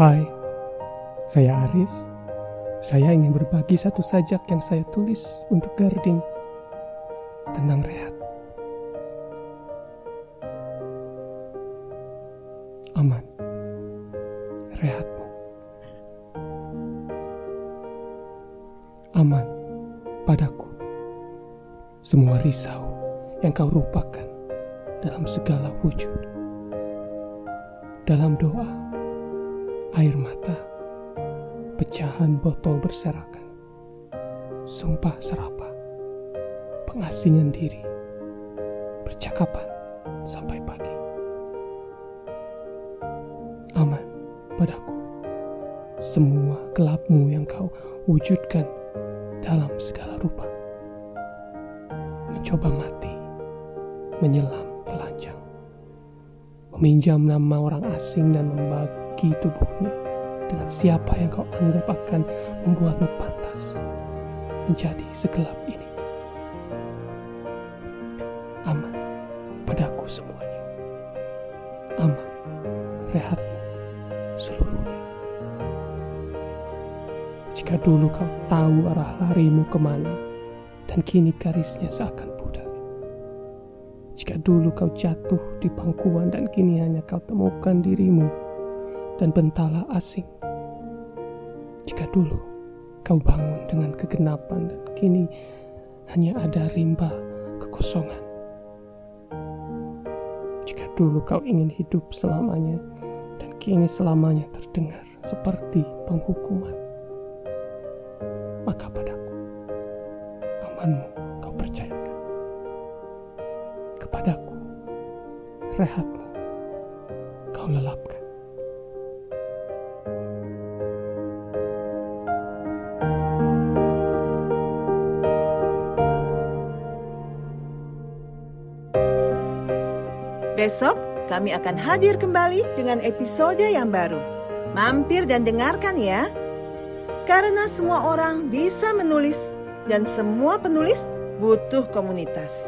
Hai, saya Arif. Saya ingin berbagi satu sajak yang saya tulis untuk Gardin. Tenang rehat. Aman. Rehatmu. Aman padaku. Semua risau yang kau rupakan dalam segala wujud. Dalam doa, air mata, pecahan botol berserakan, sumpah serapa, pengasingan diri, percakapan sampai pagi. Aman padaku, semua gelapmu yang kau wujudkan dalam segala rupa. Mencoba mati, menyelam telanjang, meminjam nama orang asing dan membagi tubuhnya dengan siapa yang kau anggap akan membuatmu pantas menjadi segelap ini. Aman padaku semuanya. Aman rehatmu seluruhnya. Jika dulu kau tahu arah larimu ke mana, dan kini garisnya seakan pudar. Jika dulu kau jatuh di pangkuan dan kini hanya kau temukan dirimu dan bentala asing. Jika dulu kau bangun dengan kegenapan dan kini hanya ada rimba kekosongan. Jika dulu kau ingin hidup selamanya dan kini selamanya terdengar seperti penghukuman maka padaku amanmu kau percayakan. Kepadaku rehatmu kau lelapkan. Besok kami akan hadir kembali dengan episode yang baru. Mampir dan dengarkan ya. Karena semua orang bisa menulis dan semua penulis butuh komunitas.